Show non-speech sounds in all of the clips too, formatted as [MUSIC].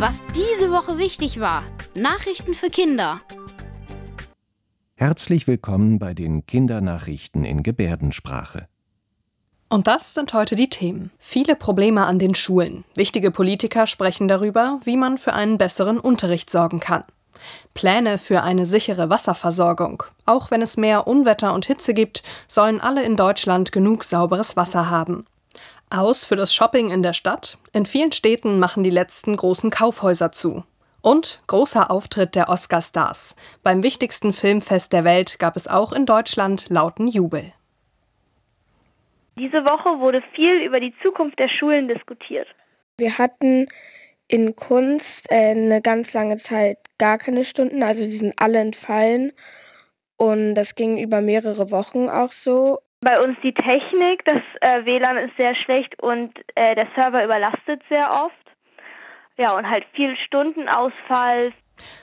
Was diese Woche wichtig war. Nachrichten für Kinder. Herzlich willkommen bei den Kindernachrichten in Gebärdensprache. Und das sind heute die Themen. Viele Probleme an den Schulen. Wichtige Politiker sprechen darüber, wie man für einen besseren Unterricht sorgen kann. Pläne für eine sichere Wasserversorgung. Auch wenn es mehr Unwetter und Hitze gibt, sollen alle in Deutschland genug sauberes Wasser haben. Aus für das Shopping in der Stadt. In vielen Städten machen die letzten großen Kaufhäuser zu. Und großer Auftritt der Oscar-Stars. Beim wichtigsten Filmfest der Welt gab es auch in Deutschland lauten Jubel. Diese Woche wurde viel über die Zukunft der Schulen diskutiert. Wir hatten in Kunst äh, eine ganz lange Zeit gar keine Stunden, also die sind alle entfallen. Und das ging über mehrere Wochen auch so. Bei uns die Technik, das äh, WLAN ist sehr schlecht und äh, der Server überlastet sehr oft. Ja, und halt viel Stundenausfall.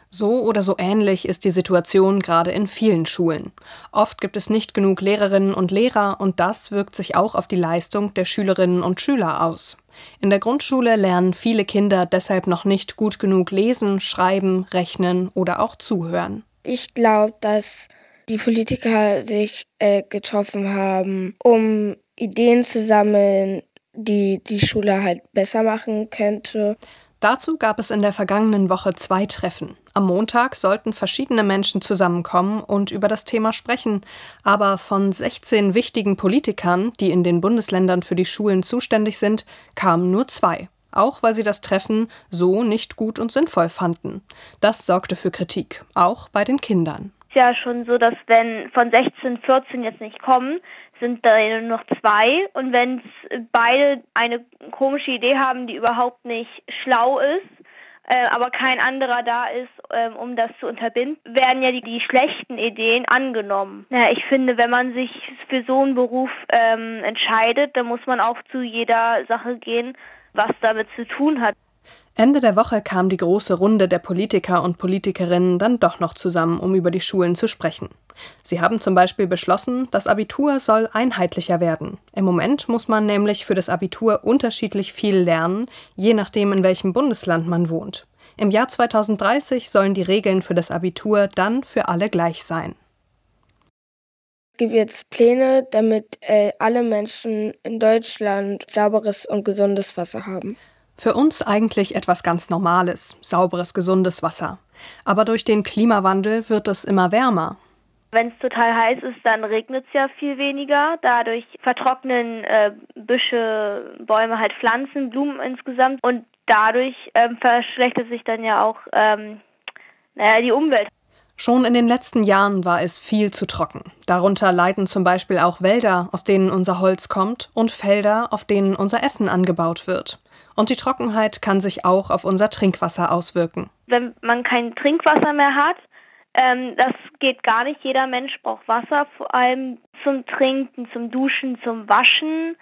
So oder so ähnlich ist die Situation gerade in vielen Schulen. Oft gibt es nicht genug Lehrerinnen und Lehrer und das wirkt sich auch auf die Leistung der Schülerinnen und Schüler aus. In der Grundschule lernen viele Kinder deshalb noch nicht gut genug lesen, schreiben, rechnen oder auch zuhören. Ich glaube, dass die Politiker sich äh, getroffen haben, um Ideen zu sammeln, die die Schule halt besser machen könnte. Dazu gab es in der vergangenen Woche zwei Treffen. Am Montag sollten verschiedene Menschen zusammenkommen und über das Thema sprechen, aber von 16 wichtigen Politikern, die in den Bundesländern für die Schulen zuständig sind, kamen nur zwei auch weil sie das Treffen so nicht gut und sinnvoll fanden. Das sorgte für Kritik, auch bei den Kindern ja schon so, dass wenn von 16, 14 jetzt nicht kommen, sind da nur noch zwei. Und wenn beide eine komische Idee haben, die überhaupt nicht schlau ist, äh, aber kein anderer da ist, ähm, um das zu unterbinden, werden ja die, die schlechten Ideen angenommen. Ja, ich finde, wenn man sich für so einen Beruf ähm, entscheidet, dann muss man auch zu jeder Sache gehen, was damit zu tun hat. Ende der Woche kam die große Runde der Politiker und Politikerinnen dann doch noch zusammen, um über die Schulen zu sprechen. Sie haben zum Beispiel beschlossen, das Abitur soll einheitlicher werden. Im Moment muss man nämlich für das Abitur unterschiedlich viel lernen, je nachdem, in welchem Bundesland man wohnt. Im Jahr 2030 sollen die Regeln für das Abitur dann für alle gleich sein. Es gibt jetzt Pläne, damit äh, alle Menschen in Deutschland sauberes und gesundes Wasser haben. Für uns eigentlich etwas ganz Normales, sauberes, gesundes Wasser. Aber durch den Klimawandel wird es immer wärmer. Wenn es total heiß ist, dann regnet es ja viel weniger. Dadurch vertrocknen äh, Büsche, Bäume, halt Pflanzen, Blumen insgesamt. Und dadurch ähm, verschlechtert sich dann ja auch ähm, naja, die Umwelt. Schon in den letzten Jahren war es viel zu trocken. Darunter leiden zum Beispiel auch Wälder, aus denen unser Holz kommt, und Felder, auf denen unser Essen angebaut wird. Und die Trockenheit kann sich auch auf unser Trinkwasser auswirken. Wenn man kein Trinkwasser mehr hat, ähm, das geht gar nicht. Jeder Mensch braucht Wasser, vor allem zum Trinken, zum Duschen, zum Waschen,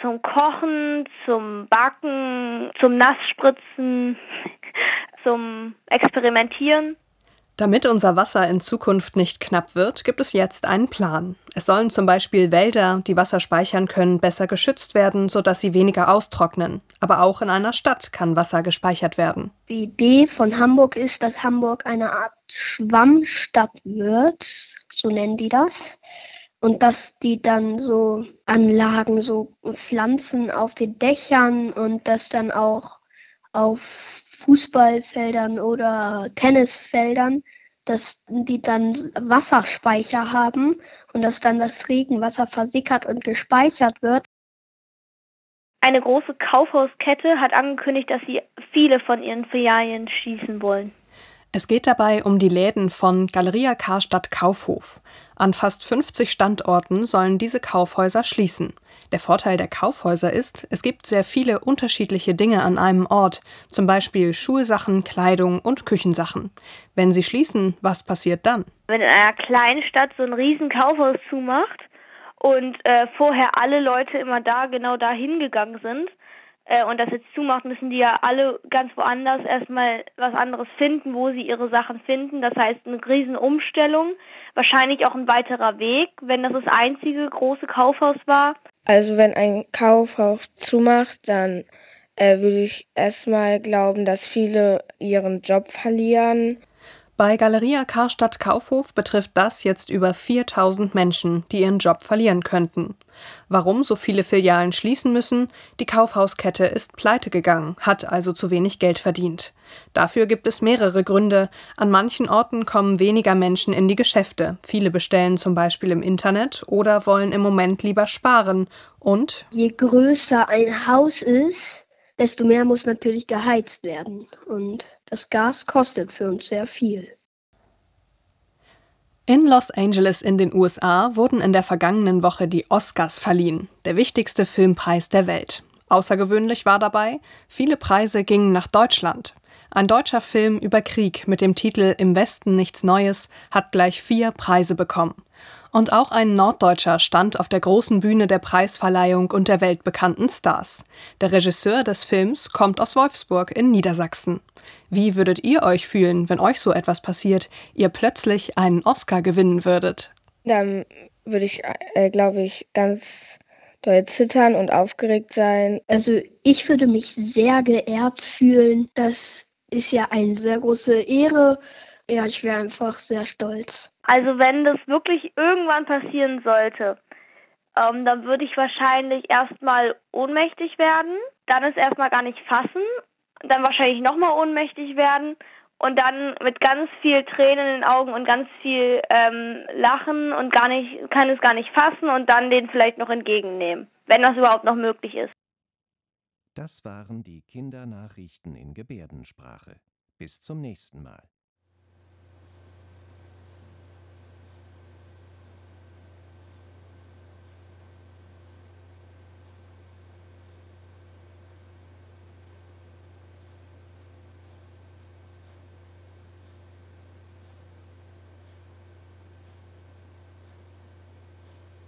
zum Kochen, zum Backen, zum Nassspritzen, [LAUGHS] zum Experimentieren. Damit unser Wasser in Zukunft nicht knapp wird, gibt es jetzt einen Plan. Es sollen zum Beispiel Wälder, die Wasser speichern können, besser geschützt werden, sodass sie weniger austrocknen. Aber auch in einer Stadt kann Wasser gespeichert werden. Die Idee von Hamburg ist, dass Hamburg eine Art Schwammstadt wird, so nennen die das. Und dass die dann so Anlagen, so Pflanzen auf den Dächern und das dann auch auf Fußballfeldern oder Tennisfeldern, dass die dann Wasserspeicher haben und dass dann das Regenwasser versickert und gespeichert wird. Eine große Kaufhauskette hat angekündigt, dass sie viele von ihren Filialen schließen wollen. Es geht dabei um die Läden von Galeria Karstadt Kaufhof. An fast 50 Standorten sollen diese Kaufhäuser schließen. Der Vorteil der Kaufhäuser ist, es gibt sehr viele unterschiedliche Dinge an einem Ort, zum Beispiel Schulsachen, Kleidung und Küchensachen. Wenn sie schließen, was passiert dann? Wenn in einer kleinen Stadt so ein riesen Kaufhaus zumacht und äh, vorher alle Leute immer da genau da hingegangen sind, äh, und das jetzt zumacht, müssen die ja alle ganz woanders erstmal was anderes finden, wo sie ihre Sachen finden. Das heißt, eine Riesenumstellung, wahrscheinlich auch ein weiterer Weg, wenn das das einzige große Kaufhaus war. Also wenn ein Kaufhaus zumacht, dann äh, würde ich erstmal glauben, dass viele ihren Job verlieren. Bei Galeria Karstadt Kaufhof betrifft das jetzt über 4000 Menschen, die ihren Job verlieren könnten. Warum so viele Filialen schließen müssen? Die Kaufhauskette ist pleite gegangen, hat also zu wenig Geld verdient. Dafür gibt es mehrere Gründe. An manchen Orten kommen weniger Menschen in die Geschäfte. Viele bestellen zum Beispiel im Internet oder wollen im Moment lieber sparen. Und je größer ein Haus ist, desto mehr muss natürlich geheizt werden. Und das Gas kostet für uns sehr viel. In Los Angeles in den USA wurden in der vergangenen Woche die Oscars verliehen, der wichtigste Filmpreis der Welt. Außergewöhnlich war dabei, viele Preise gingen nach Deutschland. Ein deutscher Film über Krieg mit dem Titel Im Westen nichts Neues hat gleich vier Preise bekommen. Und auch ein Norddeutscher stand auf der großen Bühne der Preisverleihung und der weltbekannten Stars. Der Regisseur des Films kommt aus Wolfsburg in Niedersachsen. Wie würdet ihr euch fühlen, wenn euch so etwas passiert, ihr plötzlich einen Oscar gewinnen würdet? Dann würde ich, äh, glaube ich, ganz doll zittern und aufgeregt sein. Also ich würde mich sehr geehrt fühlen. Das ist ja eine sehr große Ehre. Ja, ich wäre einfach sehr stolz. Also wenn das wirklich irgendwann passieren sollte, ähm, dann würde ich wahrscheinlich erstmal ohnmächtig werden, dann es erstmal gar nicht fassen, dann wahrscheinlich nochmal ohnmächtig werden und dann mit ganz viel Tränen in den Augen und ganz viel ähm, Lachen und gar nicht, kann es gar nicht fassen und dann den vielleicht noch entgegennehmen, wenn das überhaupt noch möglich ist. Das waren die Kindernachrichten in Gebärdensprache. Bis zum nächsten Mal.